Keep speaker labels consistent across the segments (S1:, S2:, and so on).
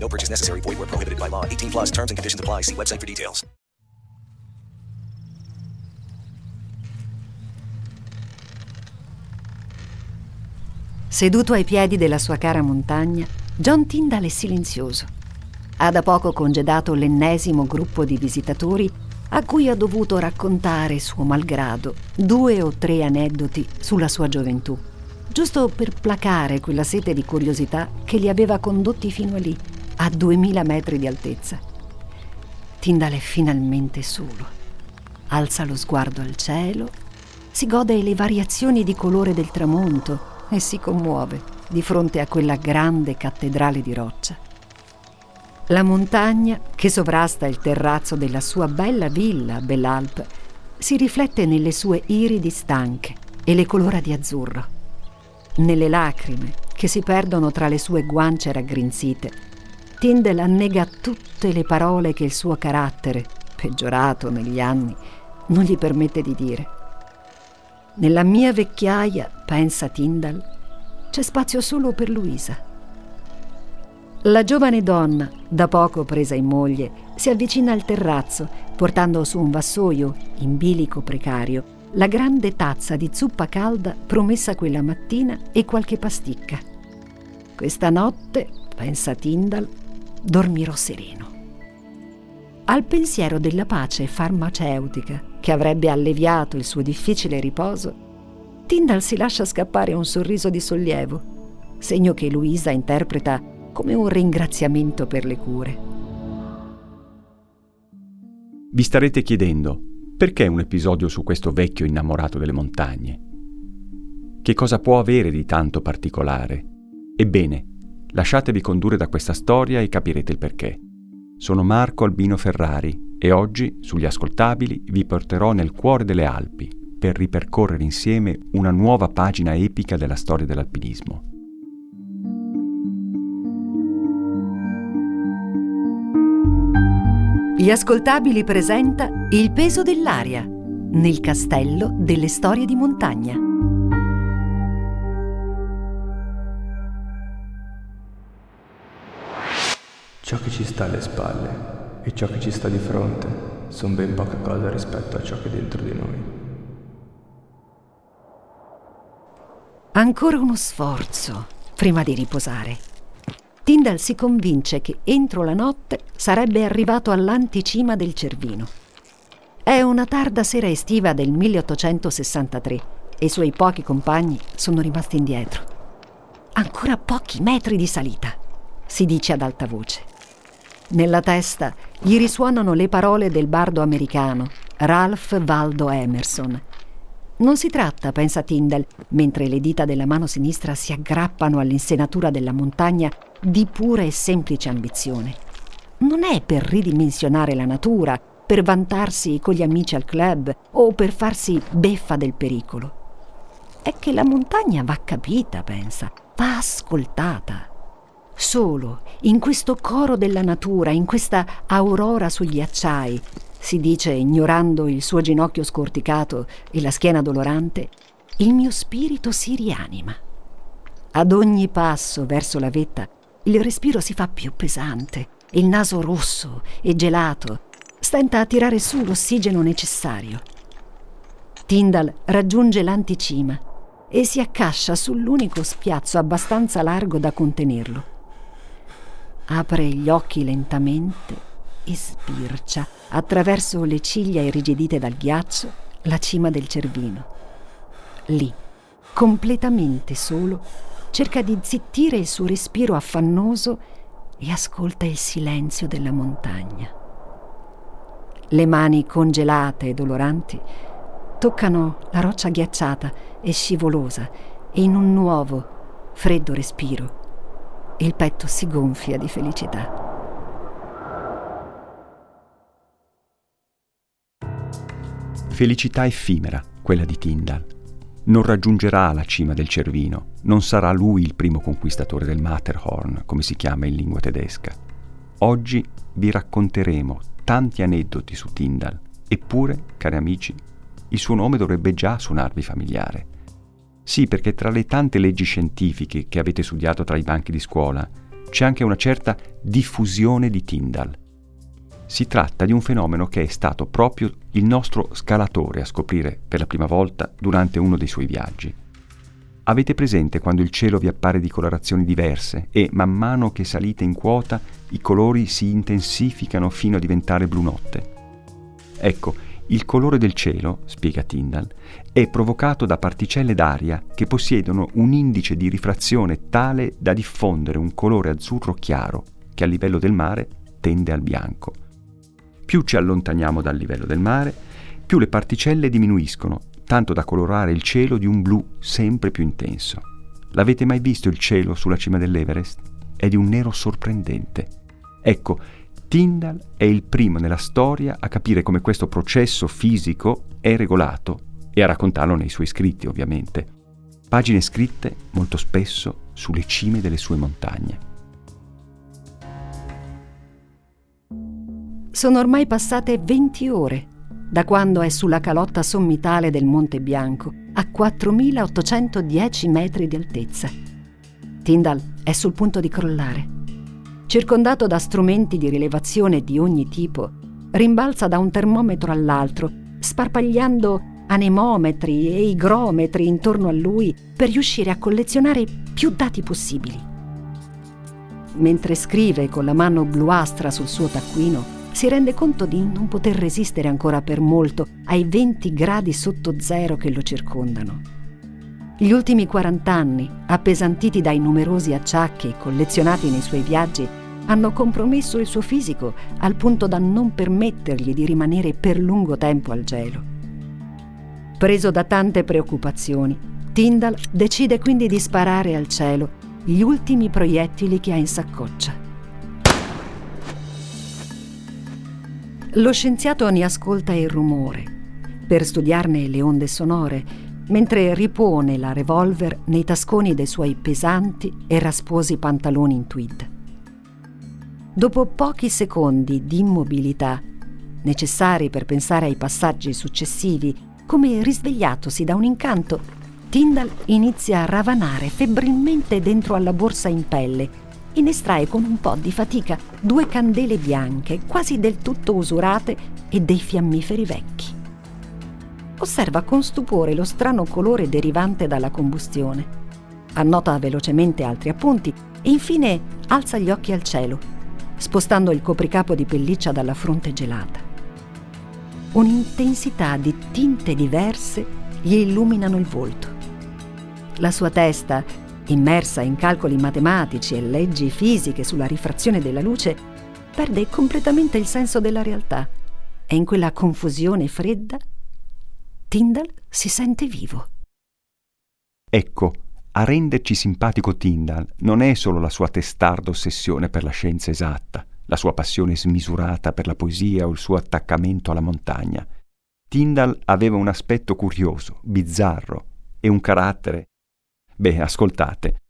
S1: No purchase necessary. Void where prohibited by law. 18 plus terms and conditions apply. See website for details.
S2: Seduto ai piedi della sua cara montagna, John Tyndall è silenzioso. Ha da poco congedato l'ennesimo gruppo di visitatori a cui ha dovuto raccontare, suo malgrado, due o tre aneddoti sulla sua gioventù, giusto per placare quella sete di curiosità che li aveva condotti fino a lì, a duemila metri di altezza. Tyndall è finalmente solo. Alza lo sguardo al cielo, si gode le variazioni di colore del tramonto e si commuove di fronte a quella grande cattedrale di roccia. La montagna, che sovrasta il terrazzo della sua bella villa a Bellalp, si riflette nelle sue iridi stanche e le colora di azzurro, nelle lacrime che si perdono tra le sue guance raggrinzite. Tyndall annega tutte le parole che il suo carattere, peggiorato negli anni, non gli permette di dire. Nella mia vecchiaia, pensa Tyndall, c'è spazio solo per Luisa. La giovane donna, da poco presa in moglie, si avvicina al terrazzo, portando su un vassoio, in bilico precario, la grande tazza di zuppa calda promessa quella mattina e qualche pasticca. Questa notte, pensa Tyndall, dormirò sereno. Al pensiero della pace farmaceutica che avrebbe alleviato il suo difficile riposo, Tyndall si lascia scappare un sorriso di sollievo, segno che Luisa interpreta come un ringraziamento per le cure.
S3: Vi starete chiedendo perché un episodio su questo vecchio innamorato delle montagne? Che cosa può avere di tanto particolare? Ebbene, lasciatevi condurre da questa storia e capirete il perché. Sono Marco Albino Ferrari e oggi, sugli ascoltabili, vi porterò nel cuore delle Alpi per ripercorrere insieme una nuova pagina epica della storia dell'alpinismo.
S2: Gli ascoltabili presenta Il peso dell'aria nel castello delle storie di montagna.
S4: Ciò che ci sta alle spalle e ciò che ci sta di fronte sono ben poca cosa rispetto a ciò che è dentro di noi.
S2: Ancora uno sforzo prima di riposare. Tyndall si convince che entro la notte sarebbe arrivato all'anticima del Cervino. È una tarda sera estiva del 1863 e i suoi pochi compagni sono rimasti indietro. Ancora pochi metri di salita, si dice ad alta voce. Nella testa gli risuonano le parole del bardo americano, Ralph Waldo Emerson. Non si tratta, pensa Tyndall, mentre le dita della mano sinistra si aggrappano all'insenatura della montagna, di pura e semplice ambizione. Non è per ridimensionare la natura, per vantarsi con gli amici al club o per farsi beffa del pericolo. È che la montagna va capita, pensa, va ascoltata. Solo in questo coro della natura, in questa aurora sugli acciai, si dice ignorando il suo ginocchio scorticato e la schiena dolorante, il mio spirito si rianima. Ad ogni passo verso la vetta il respiro si fa più pesante, il naso rosso e gelato stenta a tirare su l'ossigeno necessario. Tyndall raggiunge l'anticima e si accascia sull'unico spiazzo abbastanza largo da contenerlo. Apre gli occhi lentamente e sbircia attraverso le ciglia irrigidite dal ghiaccio la cima del cervino. Lì, completamente solo, cerca di zittire il suo respiro affannoso e ascolta il silenzio della montagna. Le mani congelate e doloranti toccano la roccia ghiacciata e scivolosa e in un nuovo, freddo respiro il petto si gonfia di felicità.
S3: Felicità effimera, quella di Tyndall. Non raggiungerà la cima del Cervino, non sarà lui il primo conquistatore del Matterhorn, come si chiama in lingua tedesca. Oggi vi racconteremo tanti aneddoti su Tyndall, eppure, cari amici, il suo nome dovrebbe già suonarvi familiare. Sì, perché tra le tante leggi scientifiche che avete studiato tra i banchi di scuola, c'è anche una certa diffusione di Tyndall. Si tratta di un fenomeno che è stato proprio il nostro scalatore a scoprire per la prima volta durante uno dei suoi viaggi. Avete presente quando il cielo vi appare di colorazioni diverse e man mano che salite in quota i colori si intensificano fino a diventare blu notte? Ecco, il colore del cielo, spiega Tyndall, è provocato da particelle d'aria che possiedono un indice di rifrazione tale da diffondere un colore azzurro chiaro che a livello del mare tende al bianco. Più ci allontaniamo dal livello del mare, più le particelle diminuiscono, tanto da colorare il cielo di un blu sempre più intenso. L'avete mai visto il cielo sulla cima dell'Everest? È di un nero sorprendente. Ecco, Tyndall è il primo nella storia a capire come questo processo fisico è regolato e a raccontarlo nei suoi scritti, ovviamente. Pagine scritte molto spesso sulle cime delle sue montagne.
S2: Sono ormai passate 20 ore da quando è sulla calotta sommitale del Monte Bianco, a 4.810 metri di altezza. Tyndall è sul punto di crollare circondato da strumenti di rilevazione di ogni tipo, rimbalza da un termometro all'altro, sparpagliando anemometri e igrometri intorno a lui per riuscire a collezionare più dati possibili. Mentre scrive con la mano bluastra sul suo taccuino, si rende conto di non poter resistere ancora per molto ai 20 gradi sotto zero che lo circondano. Gli ultimi 40 anni, appesantiti dai numerosi acciacchi collezionati nei suoi viaggi, hanno compromesso il suo fisico al punto da non permettergli di rimanere per lungo tempo al gelo. Preso da tante preoccupazioni, Tyndall decide quindi di sparare al cielo gli ultimi proiettili che ha in saccoccia. Lo scienziato ne ascolta il rumore per studiarne le onde sonore mentre ripone la revolver nei tasconi dei suoi pesanti e rasposi pantaloni in tweed. Dopo pochi secondi di immobilità, necessari per pensare ai passaggi successivi, come risvegliatosi da un incanto, Tyndall inizia a ravanare febbrilmente dentro alla borsa in pelle e ne estrae con un po' di fatica due candele bianche, quasi del tutto usurate, e dei fiammiferi vecchi osserva con stupore lo strano colore derivante dalla combustione. Annota velocemente altri appunti e infine alza gli occhi al cielo, spostando il copricapo di pelliccia dalla fronte gelata. Un'intensità di tinte diverse gli illuminano il volto. La sua testa, immersa in calcoli matematici e leggi fisiche sulla rifrazione della luce, perde completamente il senso della realtà e in quella confusione fredda Tyndall si sente vivo.
S3: Ecco, a renderci simpatico Tyndall non è solo la sua testarda ossessione per la scienza esatta, la sua passione smisurata per la poesia o il suo attaccamento alla montagna. Tyndall aveva un aspetto curioso, bizzarro e un carattere. Beh, ascoltate.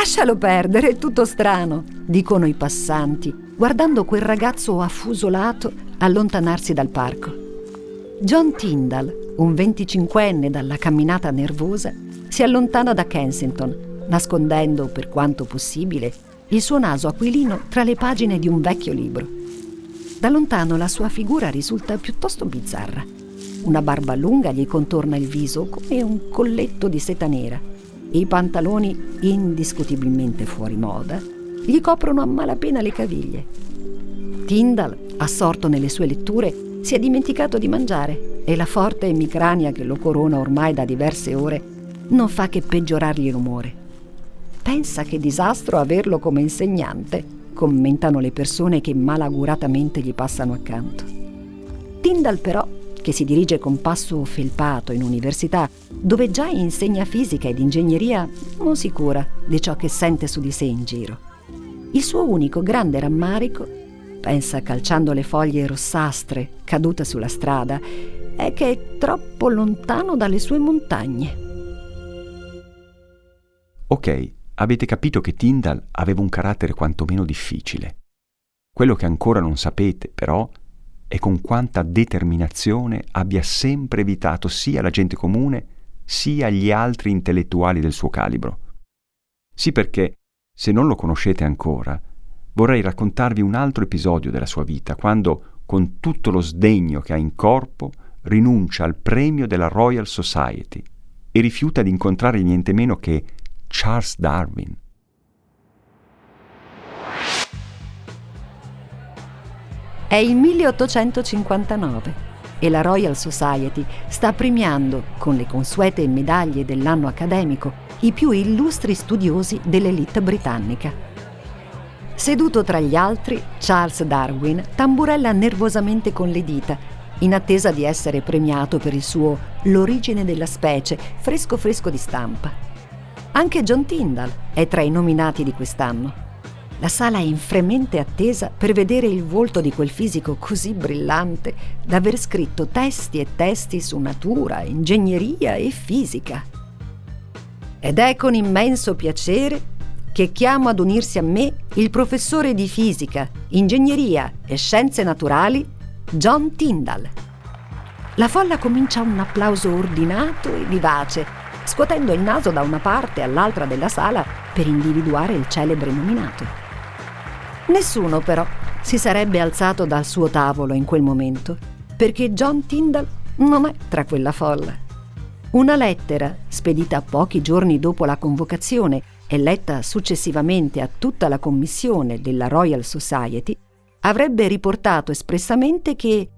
S2: Lascialo perdere, è tutto strano, dicono i passanti guardando quel ragazzo affusolato allontanarsi dal parco. John Tyndall, un venticinquenne dalla camminata nervosa, si allontana da Kensington, nascondendo, per quanto possibile, il suo naso aquilino tra le pagine di un vecchio libro. Da lontano la sua figura risulta piuttosto bizzarra. Una barba lunga gli contorna il viso come un colletto di seta nera. I pantaloni, indiscutibilmente fuori moda, gli coprono a malapena le caviglie. Tyndall, assorto nelle sue letture, si è dimenticato di mangiare e la forte emicrania che lo corona ormai da diverse ore non fa che peggiorargli l'umore. Pensa che disastro averlo come insegnante, commentano le persone che malaguratamente gli passano accanto. Tyndall però, che si dirige con passo felpato in università, dove già insegna fisica ed ingegneria, non si cura di ciò che sente su di sé in giro. Il suo unico grande rammarico, pensa calciando le foglie rossastre cadute sulla strada, è che è troppo lontano dalle sue montagne.
S3: Ok, avete capito che Tyndall aveva un carattere quantomeno difficile. Quello che ancora non sapete, però, è con quanta determinazione abbia sempre evitato sia la gente comune sia gli altri intellettuali del suo calibro. Sì perché, se non lo conoscete ancora, vorrei raccontarvi un altro episodio della sua vita, quando, con tutto lo sdegno che ha in corpo, rinuncia al premio della Royal Society e rifiuta di incontrare niente meno che Charles Darwin.
S2: È il 1859 e la Royal Society sta premiando, con le consuete medaglie dell'anno accademico, i più illustri studiosi dell'elite britannica. Seduto tra gli altri, Charles Darwin tamburella nervosamente con le dita, in attesa di essere premiato per il suo L'origine della specie, fresco fresco di stampa. Anche John Tyndall è tra i nominati di quest'anno. La sala è in fremente attesa per vedere il volto di quel fisico così brillante da aver scritto testi e testi su natura, ingegneria e fisica. Ed è con immenso piacere che chiamo ad unirsi a me il professore di fisica, ingegneria e scienze naturali, John Tyndall. La folla comincia un applauso ordinato e vivace, scuotendo il naso da una parte all'altra della sala per individuare il celebre nominato. Nessuno però si sarebbe alzato dal suo tavolo in quel momento, perché John Tyndall non è tra quella folla. Una lettera, spedita pochi giorni dopo la convocazione e letta successivamente a tutta la commissione della Royal Society, avrebbe riportato espressamente che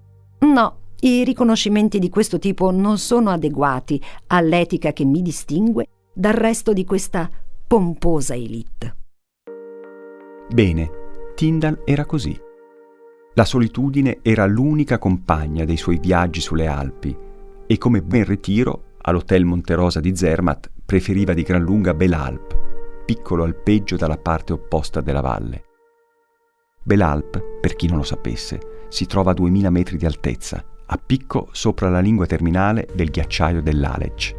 S2: no, i riconoscimenti di questo tipo non sono adeguati all'etica che mi distingue dal resto di questa pomposa elite.
S3: Bene, Tyndall era così. La solitudine era l'unica compagna dei suoi viaggi sulle Alpi e come ben ritiro all'Hotel Monterosa di Zermatt preferiva di gran lunga Belalp, piccolo alpeggio dalla parte opposta della valle. Belalp, per chi non lo sapesse, si trova a 2000 metri di altezza, a picco sopra la lingua terminale del ghiacciaio dell'Aletsch.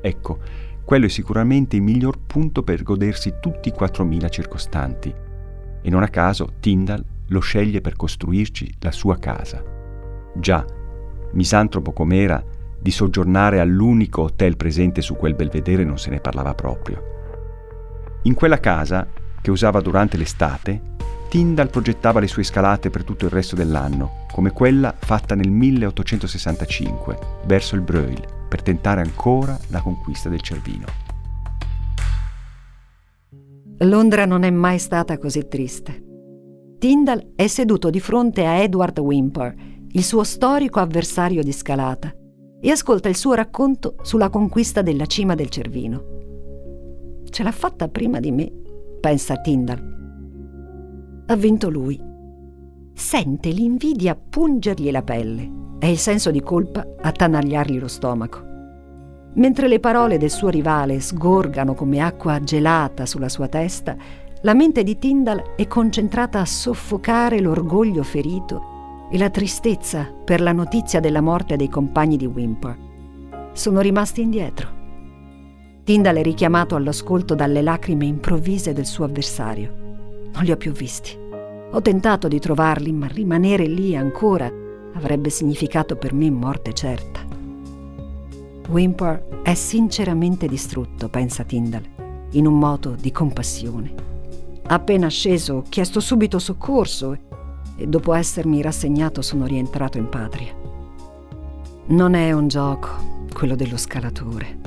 S3: Ecco, quello è sicuramente il miglior punto per godersi tutti i 4000 circostanti e non a caso Tyndall lo sceglie per costruirci la sua casa. Già, misantropo com'era, di soggiornare all'unico hotel presente su quel belvedere non se ne parlava proprio. In quella casa, che usava durante l'estate, Tyndall progettava le sue scalate per tutto il resto dell'anno, come quella fatta nel 1865, verso il Breuil, per tentare ancora la conquista del Cervino.
S2: Londra non è mai stata così triste. Tyndall è seduto di fronte a Edward Wimper, il suo storico avversario di scalata, e ascolta il suo racconto sulla conquista della cima del Cervino. Ce l'ha fatta prima di me, pensa Tyndall. Ha vinto lui. Sente l'invidia pungergli la pelle e il senso di colpa attanagliargli lo stomaco. Mentre le parole del suo rivale sgorgano come acqua gelata sulla sua testa, la mente di Tyndall è concentrata a soffocare l'orgoglio ferito e la tristezza per la notizia della morte dei compagni di Wimper. Sono rimasti indietro. Tyndall è richiamato all'ascolto dalle lacrime improvvise del suo avversario. Non li ho più visti. Ho tentato di trovarli, ma rimanere lì ancora avrebbe significato per me morte certa. Wimper è sinceramente distrutto, pensa Tyndall, in un moto di compassione. Appena sceso ho chiesto subito soccorso e dopo essermi rassegnato sono rientrato in patria. Non è un gioco, quello dello scalatore.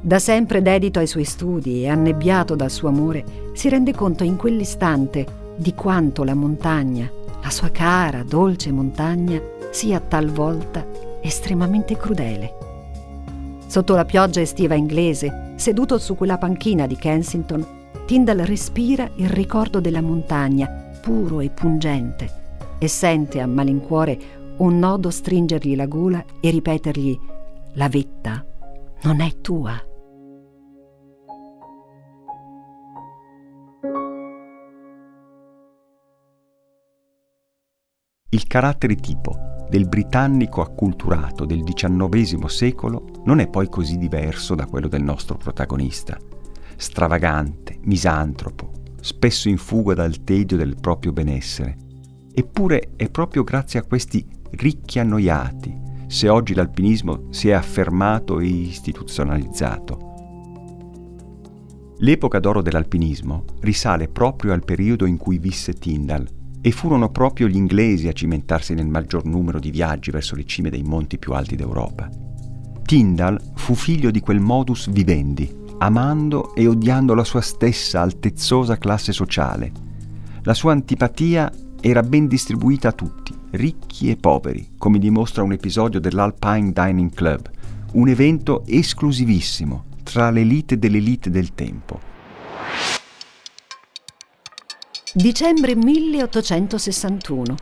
S2: Da sempre dedito ai suoi studi e annebbiato dal suo amore, si rende conto in quell'istante di quanto la montagna, la sua cara, dolce montagna, sia talvolta estremamente crudele. Sotto la pioggia estiva inglese, seduto su quella panchina di Kensington, Tyndall respira il ricordo della montagna, puro e pungente, e sente a malincuore un nodo stringergli la gola e ripetergli la vetta non è tua.
S3: Il carattere tipo del britannico acculturato del XIX secolo non è poi così diverso da quello del nostro protagonista. Stravagante, misantropo, spesso in fuga dal tedio del proprio benessere. Eppure è proprio grazie a questi ricchi annoiati se oggi l'alpinismo si è affermato e istituzionalizzato. L'epoca d'oro dell'alpinismo risale proprio al periodo in cui visse Tyndall e furono proprio gli inglesi a cimentarsi nel maggior numero di viaggi verso le cime dei monti più alti d'Europa. Tyndall fu figlio di quel modus vivendi, amando e odiando la sua stessa altezzosa classe sociale. La sua antipatia era ben distribuita a tutti, ricchi e poveri, come dimostra un episodio dell'Alpine Dining Club, un evento esclusivissimo tra l'elite dell'elite del tempo.
S2: Dicembre 1861.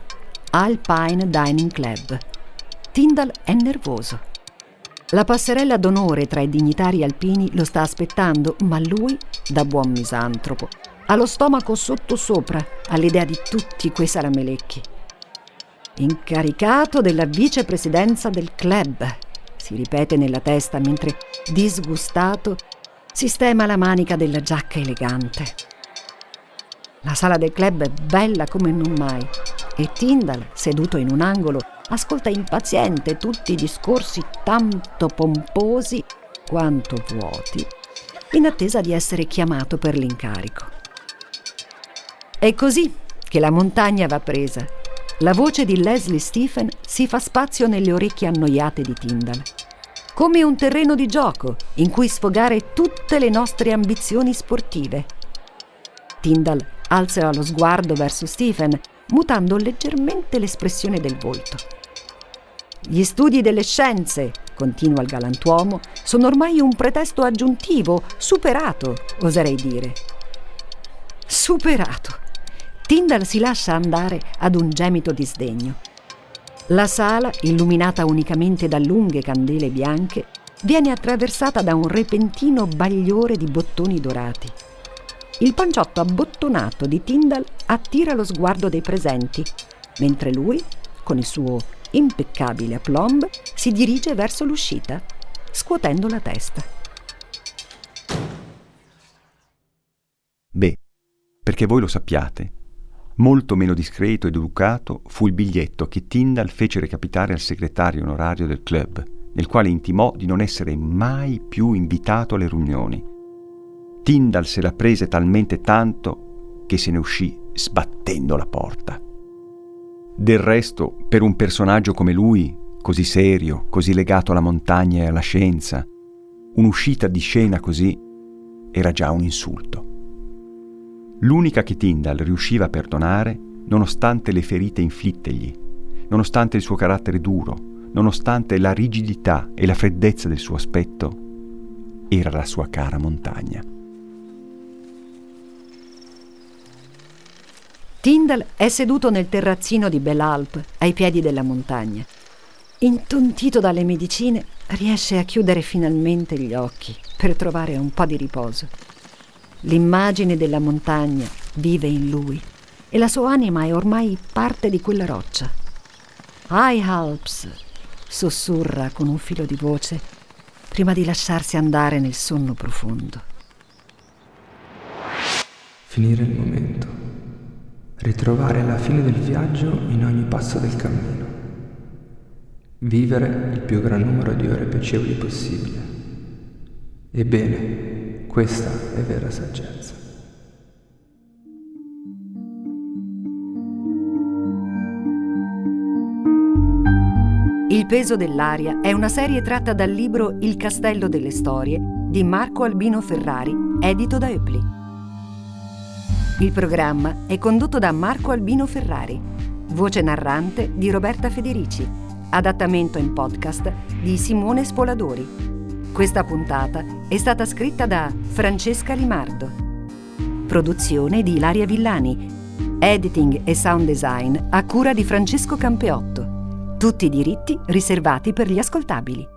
S2: Alpine Dining Club. Tyndall è nervoso. La passerella d'onore tra i dignitari alpini lo sta aspettando, ma lui, da buon misantropo, ha lo stomaco sottosopra all'idea di tutti quei saramelecchi. Incaricato della vicepresidenza del club, si ripete nella testa mentre, disgustato, sistema la manica della giacca elegante. La sala del club è bella come non mai e Tyndall, seduto in un angolo, ascolta impaziente tutti i discorsi tanto pomposi quanto vuoti, in attesa di essere chiamato per l'incarico. È così che la montagna va presa. La voce di Leslie Stephen si fa spazio nelle orecchie annoiate di Tyndall. Come un terreno di gioco in cui sfogare tutte le nostre ambizioni sportive. Tyndall alzerà lo sguardo verso Stephen, mutando leggermente l'espressione del volto. Gli studi delle scienze, continua il galantuomo, sono ormai un pretesto aggiuntivo, superato, oserei dire. Superato. Tyndall si lascia andare ad un gemito di sdegno. La sala, illuminata unicamente da lunghe candele bianche, viene attraversata da un repentino bagliore di bottoni dorati. Il panciotto abbottonato di Tyndall attira lo sguardo dei presenti, mentre lui, con il suo impeccabile aplomb, si dirige verso l'uscita, scuotendo la testa.
S3: Beh, perché voi lo sappiate, molto meno discreto ed educato fu il biglietto che Tyndall fece recapitare al segretario onorario del club, nel quale intimò di non essere mai più invitato alle riunioni Tyndall se la prese talmente tanto che se ne uscì sbattendo la porta. Del resto, per un personaggio come lui, così serio, così legato alla montagna e alla scienza, un'uscita di scena così era già un insulto. L'unica che Tyndall riusciva a perdonare, nonostante le ferite inflittegli, nonostante il suo carattere duro, nonostante la rigidità e la freddezza del suo aspetto, era la sua cara montagna.
S2: Tyndall è seduto nel terrazzino di Belalp, ai piedi della montagna. Intontito dalle medicine, riesce a chiudere finalmente gli occhi per trovare un po' di riposo. L'immagine della montagna vive in lui e la sua anima è ormai parte di quella roccia. High Alps, sussurra con un filo di voce prima di lasciarsi andare nel sonno profondo.
S4: Finire il momento ritrovare la fine del viaggio in ogni passo del cammino, vivere il più gran numero di ore piacevoli possibile. Ebbene, questa è vera saggezza.
S2: Il peso dell'aria è una serie tratta dal libro Il castello delle storie di Marco Albino Ferrari, edito da Eupli. Il programma è condotto da Marco Albino Ferrari. Voce narrante di Roberta Federici. Adattamento in podcast di Simone Spoladori. Questa puntata è stata scritta da Francesca Limardo. Produzione di Ilaria Villani. Editing e sound design a cura di Francesco Campeotto. Tutti i diritti riservati per gli ascoltabili.